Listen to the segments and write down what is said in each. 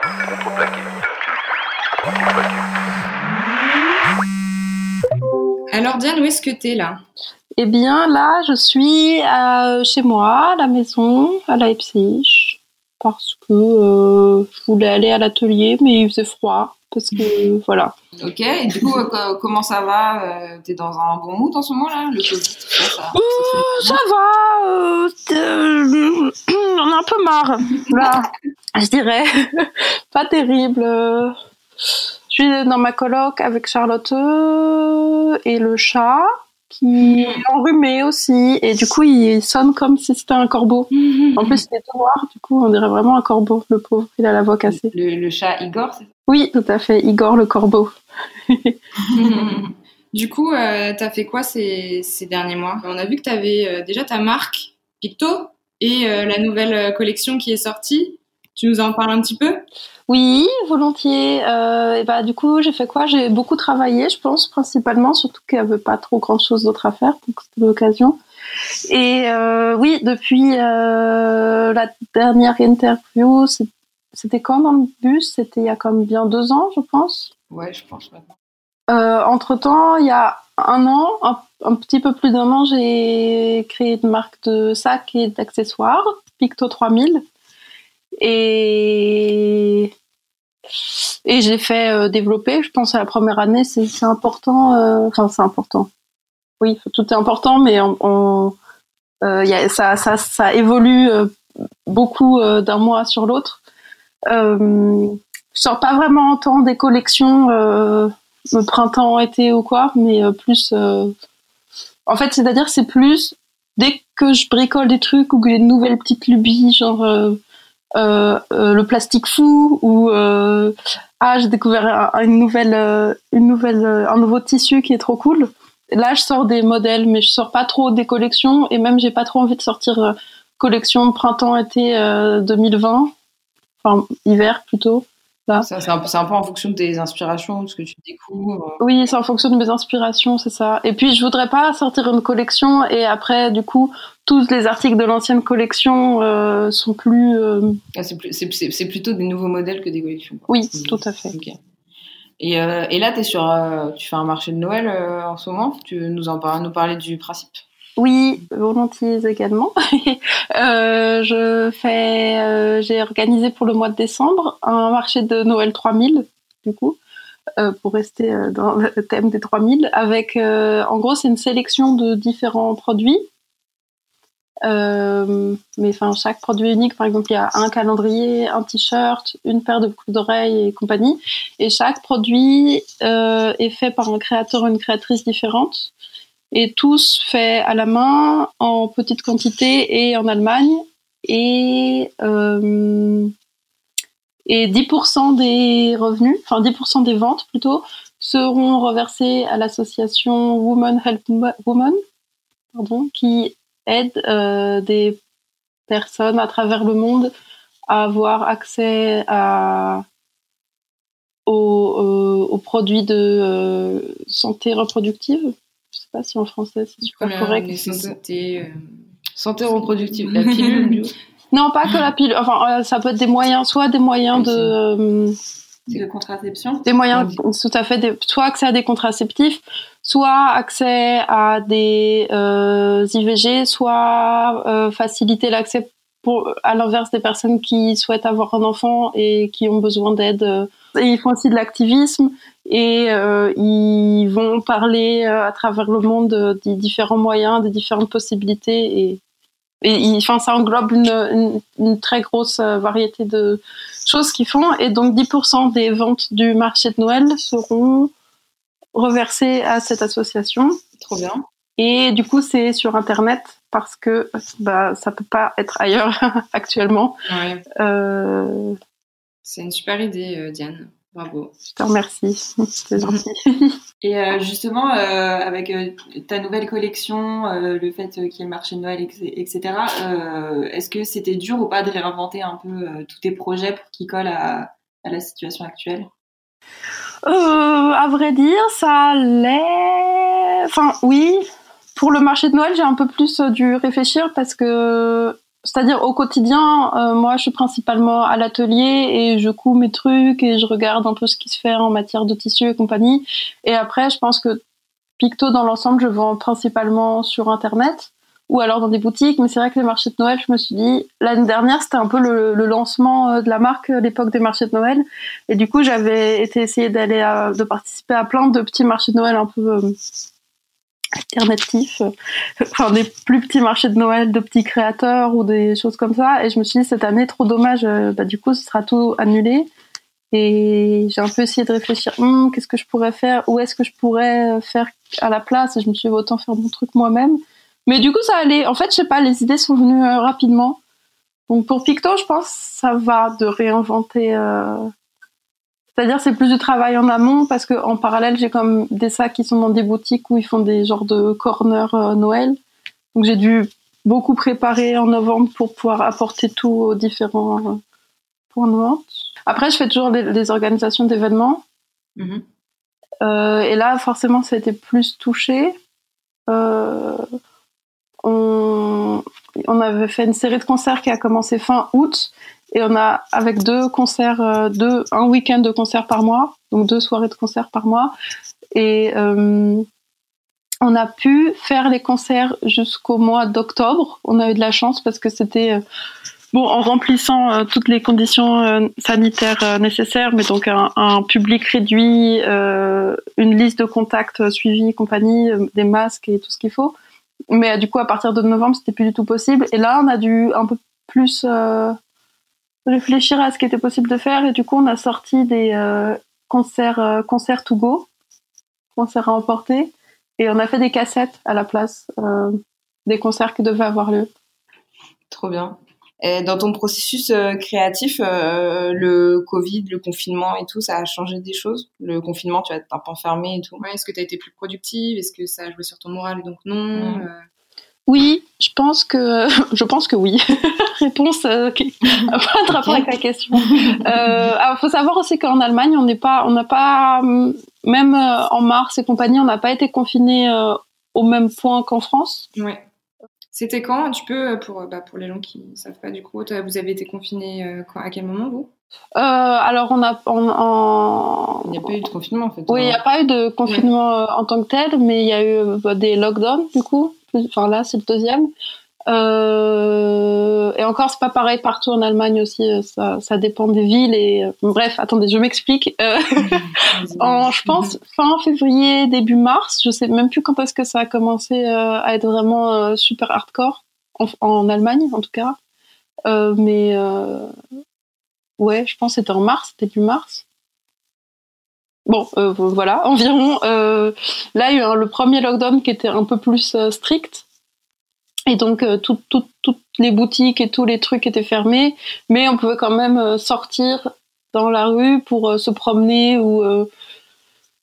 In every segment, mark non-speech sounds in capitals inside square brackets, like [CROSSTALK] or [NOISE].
Contreplaqué. Contreplaqué. Alors Diane, où est-ce que t'es là? Eh bien, là, je suis euh, chez moi, à la maison, à Leipzig, parce que euh, je voulais aller à l'atelier, mais il faisait froid, parce que voilà. Ok, et du coup, euh, co- comment ça va T'es dans un bon mood en ce moment là? Le Covid, ça, ça, va, on [CLEARS THROAT] a un peu marre, là, [LAUGHS] je dirais. [LAUGHS] Pas terrible. Je suis dans ma coloc avec Charlotte et le chat, qui est enrhumé aussi, et du coup, il sonne comme si c'était un corbeau. En plus, il est tout noir, du coup, on dirait vraiment un corbeau, le pauvre. Il a la voix cassée. le, le chat Igor, c'est Oui, tout à fait, Igor le corbeau. ça [LAUGHS] Du coup, euh, t'as fait quoi ces, ces derniers mois? On a vu que t'avais euh, déjà ta marque Picto et euh, la nouvelle euh, collection qui est sortie. Tu nous en parles un petit peu? Oui, volontiers. Euh, et bah, du coup, j'ai fait quoi? J'ai beaucoup travaillé, je pense, principalement, surtout qu'il n'y avait pas trop grand-chose d'autre à faire, donc c'était l'occasion. Et euh, oui, depuis euh, la dernière interview, c'était quand dans le bus? C'était il y a comme bien deux ans, je pense. Ouais, je pense maintenant. Euh, entre-temps, il y a un an, un, un petit peu plus d'un an, j'ai créé une marque de sacs et d'accessoires, Picto 3000. Et, et j'ai fait euh, développer, je pense à la première année, c'est important, euh, enfin c'est important. Oui, tout est important, mais on, on- euh, y a- ça, ça, ça évolue euh, beaucoup euh, d'un mois sur l'autre. Euh, je sors pas vraiment tant des collections le printemps, été ou quoi, mais plus. En fait, c'est-à-dire, c'est plus dès que je bricole des trucs ou que j'ai nouvelles petites lubies, genre le plastique fou ou euh, ah j'ai découvert un, une nouvelle, euh, une nouvelle, euh, un nouveau tissu qui est trop cool. Là, je sors des modèles, mais je sors pas trop des collections et même j'ai pas trop envie de sortir euh, collection printemps-été euh, 2020, enfin hiver plutôt. Ça, C'est un, peu- c'est un peu en fonction de tes inspirations, de ce que tu découvres. Oui, c'est en fonction de mes inspirations, c'est ça. Et puis, je voudrais pas sortir une collection et après, du coup, tous les articles de l'ancienne collection euh, sont plus. euh, Ah, c'est plutôt des nouveaux modèles que des collections. quoi. Oui, tout à fait. Et, euh, et là, es sur, tu fais un marché de Noël en ce moment? Tu veux nous en nous parler du principe? Oui, volontiers également. [LAUGHS] Euh, je fais, euh, j'ai organisé pour le mois de décembre un marché de Noël 3000, du coup, euh, pour rester euh, dans le thème des 3000, avec, euh, en gros, c'est une sélection de différents produits. Euh, mais enfin, chaque produit unique, par exemple, il y a un calendrier, un t-shirt, une paire de boucles d'oreilles et compagnie. Et chaque produit est fait par un créateur ou une créatrice différente et tous faits à la main en petite quantité et en Allemagne et euh, et 10% des revenus, enfin 10% des ventes plutôt, seront reversés à l'association Women Help Women, pardon, qui aide euh, des personnes à travers le monde à avoir accès à aux, euh, aux produits de euh, santé reproductive. Je sais pas si en français c'est super correct. nécessité, euh, santé reproductive, la pilule bio. [LAUGHS] Non, pas que la pilule. Enfin, euh, ça peut être des moyens, soit des moyens de, euh, de contraception. des moyens, tout à fait, des- soit accès à des contraceptifs, soit accès à des euh, IVG, soit euh, faciliter l'accès pour, à l'inverse des personnes qui souhaitent avoir un enfant et qui ont besoin d'aide. euh. Et ils font aussi de l'activisme et euh, ils vont parler euh, à travers le monde euh, des différents moyens, des différentes possibilités et et il- enfin, ça englobe une, une, une très grosse euh, variété de choses qu'ils font. Et donc, 10% des ventes du marché de Noël seront reversées à cette association. Trop bien. Et du coup, c'est sur Internet parce que bah, ça peut pas être ailleurs [LAUGHS] actuellement. Ouais. Euh, C'est une super idée, euh, Diane. Bravo. je te remercie. [LAUGHS] C'est gentil. [LAUGHS] Et euh, justement, euh, avec euh, ta nouvelle collection, le fait qu'il y ait le marché de Noël, etc., est-ce que c'était dur ou pas de réinventer un peu tous tes projets pour qu'ils collent à, à la situation actuelle? Euh, à vrai dire, ça l'est. Enfin, oui. Pour le marché de Noël, j'ai un peu plus euh, dû réfléchir parce que c'est-à-dire au quotidien, euh, moi je suis principalement à l'atelier et je couds mes trucs et je regarde un peu ce qui se fait en matière de tissu et compagnie. Et après, je pense que Picto dans l'ensemble, je vends principalement sur internet ou alors dans des boutiques. Mais c'est vrai que les marchés de Noël, je me suis dit l'année dernière, c'était un peu le, le, lancement euh, de la marque, l'époque des marchés de Noël. Et du coup, j'avais été essayer d'aller de participer à plein de petits marchés de Noël un peu alternatifs, euh, enfin des plus petits marchés de Noël de petits créateurs ou des choses comme ça. Et je me suis dit cette année trop dommage, euh, bah, du coup ce sera tout annulé. Et j'ai un peu essayé de réfléchir, hum, qu'est-ce que je pourrais faire, où est-ce que je pourrais euh, faire à la place? Et je me suis dit autant faire mon truc moi-même. Mais du coup ça allait. En fait je sais pas, les idées sont venues rapidement. Donc pour Picto je pense ça va de réinventer. C'est-à-dire c'est plus du travail en amont parce que en parallèle j'ai comme des sacs qui sont dans des boutiques où ils font des genres de corner euh, Noël. Donc j'ai dû beaucoup préparer en novembre pour pouvoir apporter tout aux différents euh, points de vente. Après je fais toujours des, organisations d'événements. Mm-hmm. euh, et là forcément ça a été plus touché. On, on avait fait une série de concerts qui a commencé fin août et on a avec deux concerts, euh, deux, un week-end de concerts par mois, donc deux soirées de concerts par mois. Et euh, on a pu faire les concerts jusqu'au mois d'octobre. On a eu de la chance parce que c'était euh, bon en remplissant toutes les conditions sanitaires nécessaires, mais donc un, un public réduit, une liste de contacts suivis, compagnie, des masques et tout ce qu'il faut. Mais du coup, à partir de novembre, c'était plus du tout possible. Et là, on a dû un peu plus réfléchir à ce qui était possible de faire. Et du coup on a sorti des euh, concerts euh, concerts to go concerts à emporter. Et on a fait des cassettes à la place euh, des concerts qui devaient avoir lieu. Trop bien. Et dans ton processus créatif le Covid le confinement et tout ça a changé des choses? Le confinement tu vas être un peu enfermé et tout? Ouais, est-ce que tu as été plus productive? Est-ce que ça a joué sur ton moral et donc non oui, je pense que [LAUGHS] je pense que oui. [LAUGHS] Réponse euh, qui n'a pas de rapport avec la question. Euh, alors, faut savoir aussi qu'en Allemagne, on n'est pas, on n'a pas, même euh, en mars et compagnie, on n'a pas été confiné euh, au même point qu'en France. Ouais. C'était quand Tu peux pour bah, pour les gens qui ne savent pas du coup, vous avez été confiné à quel moment vous? Euh, alors on a Il n'y a pas eu de confinement en fait. Oui, il n'y a pas eu de confinement en tant que tel, mais il y a eu bah, des lockdowns du coup. Enfin là, c'est le deuxième. Euh, et encore, c'est pas pareil partout en Allemagne aussi. Euh, ça, ça dépend des villes et euh, bref. Attendez, je m'explique. Euh, [LAUGHS] en, je pense fin février, début mars. Je sais même plus quand est-ce que ça a commencé à être vraiment super hardcore en, en, Allemagne, en tout cas. mais ouais, je pense que c'était en mars, début mars. Bon, euh, voilà, [LAUGHS] environ. Euh, là, il y a eu le premier lockdown qui était un peu plus euh, strict. Et donc, toutes les boutiques et tous les trucs étaient fermés. Mais on pouvait quand même sortir dans la rue pour se promener ou...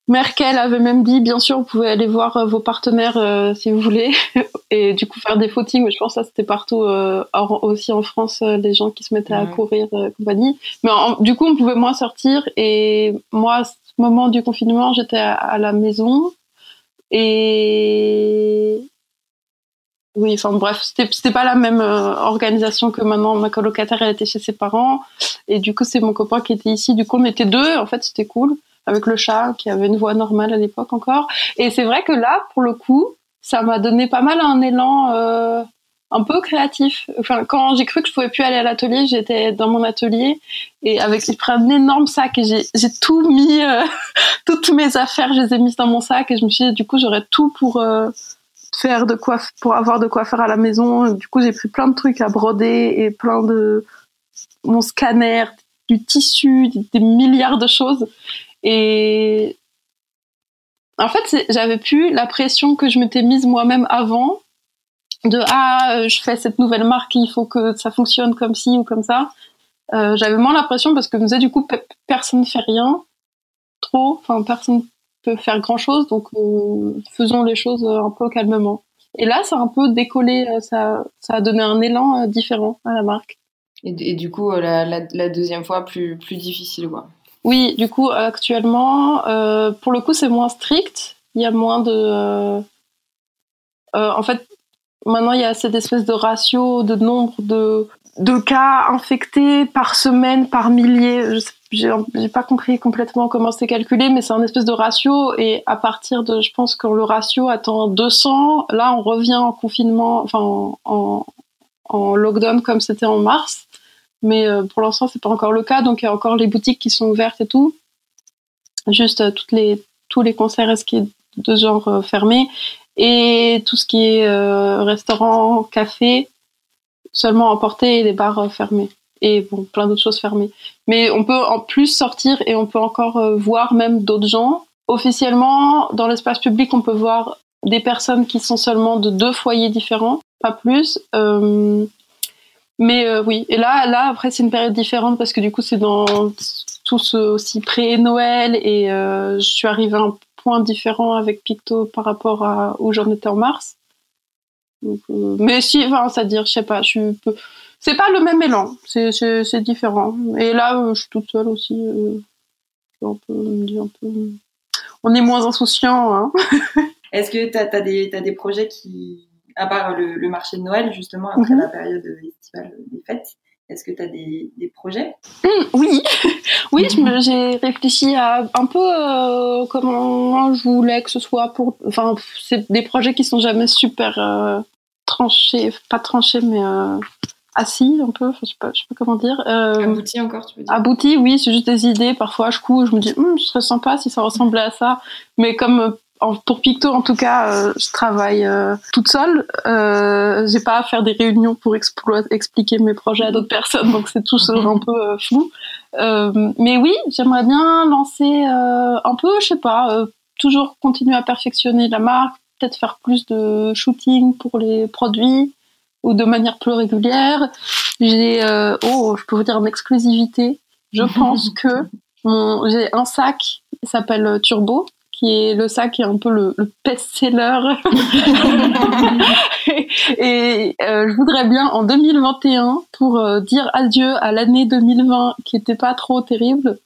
Merkel avait même dit, bien sûr, vous pouvez aller voir vos partenaires si vous voulez, [LAUGHS] et du coup faire des footings. Mais je pense que ça c'était partout, aussi en France, les gens qui se mettaient à courir, compagnie. Mais du coup, on pouvait moins sortir. Et moi, moment du confinement, j'étais à, la maison et oui, enfin bref, c'était pas la même euh, organisation que maintenant. Ma colocataire, elle était chez ses parents et du coup, c'est mon copain qui était ici. Du coup, on était deux. En fait, c'était cool avec le chat qui avait une voix normale à l'époque encore. Et c'est vrai que là, pour le coup, ça m'a donné pas mal un élan. Euh, un peu créatif. Enfin, quand j'ai cru que je pouvais plus aller à l'atelier, j'étais dans mon atelier et avec j'ai pris un énorme sac et j'ai tout mis, euh, [LAUGHS] toutes mes affaires, je les ai mises dans mon sac et je me suis dit du coup j'aurais tout pour euh, faire de quoi, pour avoir de quoi faire à la maison. du coup j'ai pris plein de trucs à broder et plein de mon scanner, du tissu, des milliards de choses et en fait j'avais plus la pression que je m'étais mise moi-même avant de ah euh, je fais cette nouvelle marque il faut que ça fonctionne comme ci ou comme ça. Euh, j'avais moins l'impression parce que je me disais du coup personne ne fait rien trop. Enfin personne peut faire grand chose donc euh, faisons les choses un peu calmement et là ça a un peu décollé ça ça a donné un élan différent à la marque. Et, du coup la, la, deuxième fois plus plus difficile quoi. Oui du coup actuellement pour le coup c'est moins strict. Il y a moins de en fait maintenant il y a cette espèce de ratio de nombre de de cas infectés par semaine, par milliers. J'ai pas compris complètement comment c'est calculé, mais c'est un espèce de ratio. Et à partir de, je pense, quand le ratio atteint 200, là, on revient en confinement, enfin, en, en lockdown comme c'était en mars. Mais euh, pour l'instant, c'est pas encore le cas. Donc, il y a encore les boutiques qui sont ouvertes et tout. Juste euh, toutes les, tous les concerts qui de genre euh, fermés. Et tout ce qui est restaurant, café, seulement emporter et les bars euh, fermés et bon plein d'autres choses fermées. Mais on peut en plus sortir et on peut encore euh, voir même d'autres gens. Officiellement, dans l'espace public, on peut voir des personnes qui sont seulement de deux foyers différents, pas plus. Euh, mais oui, et là, là après c'est une période différente parce que du coup c'est dans tout ce aussi pré-Noël et je suis arrivée un point différent avec Picto par rapport à où j'en étais en mars. Euh, mais si, enfin, c'est-à-dire, je sais pas, je peux... c'est pas le même élan, c'est, différent. Et là, euh, je suis toute seule aussi. Euh, un peu, un peu... On est moins insouciant. Hein. [LAUGHS] Est-ce que tu as, des, des projets qui, à part le, marché de Noël, justement, après mhm. la période estivale des fêtes, est-ce que tu as des, des projets? Hum, Oui, [LAUGHS] oui, j'ai réfléchi à un peu comment je voulais que ce soit pour. Enfin, c'est des projets qui sont jamais super tranché, pas tranché, mais euh, assis un peu, je sais pas, je sais pas comment dire. Euh, abouti encore, tu veux dire? Abouti, oui, c'est juste des idées. Parfois, je couds, je me dis, hum, ce serait sympa si ça ressemblait à ça. Mais comme euh, pour Picto, en tout cas, je travaille toute seule. j'ai pas à faire des réunions pour expliquer mes projets à d'autres personnes, donc c'est tout un peu flou. mais oui, j'aimerais bien lancer un peu, je sais pas, toujours continuer à perfectionner la marque, peut-être faire plus de shooting pour les produits ou de manière plus régulière. J'ai, euh, oh, je peux vous dire en exclusivité, je [LAUGHS] pense que j'ai un sac qui s'appelle euh, Turbo, qui est le sac qui est un peu le, best-seller. [LAUGHS] et, euh, je voudrais bien en 2021, pour dire adieu à l'année 2020 qui était pas trop terrible,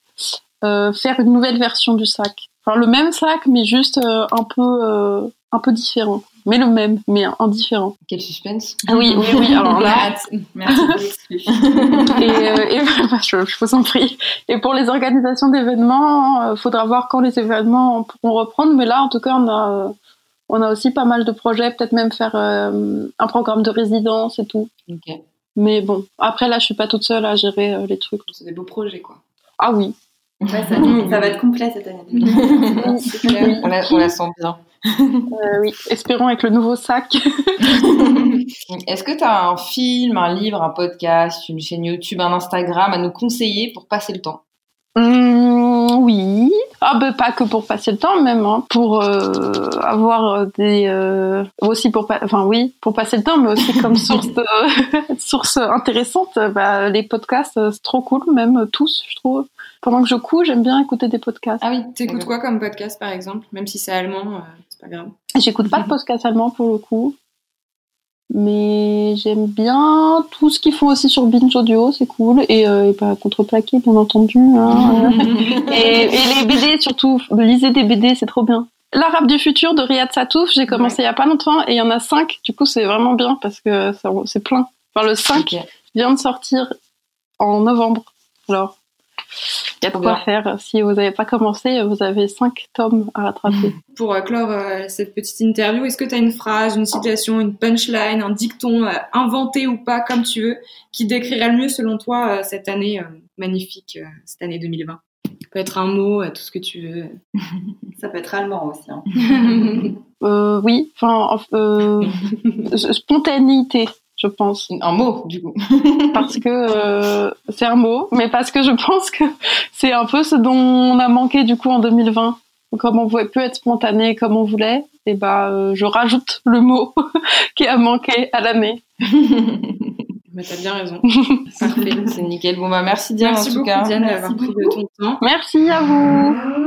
faire une nouvelle version du sac. Enfin, le même sac, mais juste un peu un peu différent. Mais le même, mais indifférent. Quel suspense. Ah oui, oui, oui. Alors là. Merci [LAUGHS] et, euh, et [LAUGHS] bah, je, je, vous en prie. Et pour les organisations d'événements, il euh, faudra voir quand les événements pourront reprendre. Mais là, en tout cas, on a, euh, on a aussi pas mal de projets. Peut-être même faire euh, un programme de résidence et tout. Ok. Mais bon, après là, je suis pas toute seule à gérer les trucs. C'est des beaux projets, quoi. Ah oui. Ouais, ça, [LAUGHS] ça, va être complet cette année. on, la, on la sent bien. Euh, oui, espérons avec le nouveau sac. [LAUGHS] Est-ce que tu as un film, un livre, un podcast, une chaîne YouTube, un Instagram à nous conseiller pour passer le temps? Mmh, Oui, ah ben pas que pour passer le temps même, hein. pour euh, avoir des euh, aussi pour enfin oui pour passer le temps, mais aussi comme [LAUGHS] source de, [LAUGHS] source intéressante. Bah, les podcasts c'est trop cool même tous je trouve pendant que je couds, j'aime bien écouter des podcasts. Ah oui, t'écoutes quoi comme podcast par exemple Même si c'est allemand, c'est pas grave. J'écoute pas de podcast allemand pour le coup. Mais j'aime bien tout ce qu'ils font aussi sur Binge Audio, c'est cool. Et, euh, et pas contreplaqué, bien entendu. Hein. [LAUGHS] et, les BD surtout, lisez des BD, c'est trop bien. L'Arabe du futur de Riyad Satouf, j'ai commencé il y a pas longtemps et il y en a cinq. Du coup, c'est vraiment bien parce que c'est plein. Enfin, le 5 vient de sortir en novembre. Alors, il y a de quoi faire. Si vous n'avez pas commencé, vous avez cinq tomes à rattraper. [LAUGHS] Pour euh, clore euh, cette petite interview, est-ce que tu as une phrase, une situation, une punchline, un dicton, euh, inventé ou pas, comme tu veux, qui décrirait le mieux, selon toi, cette année magnifique, cette année 2020 Ça peut être un mot, tout ce que tu veux. [LAUGHS] Ça peut être allemand aussi. Hein. oui, enfin, [LAUGHS] spontanéité je pense. Un mot, du coup. [LAUGHS] parce que euh, c'est un mot, mais parce que je pense que c'est un peu ce dont on a manqué du coup en 2020. Comme on pouvait plus être spontané comme on voulait, et eh bah ben, euh, je rajoute le mot [LAUGHS] qui a manqué à l'année. Mais t'as bien raison. [LAUGHS] Parfait, c'est nickel. Bon bah merci Diane en tout cas. Diane d'avoir pris de ton temps. Merci à vous.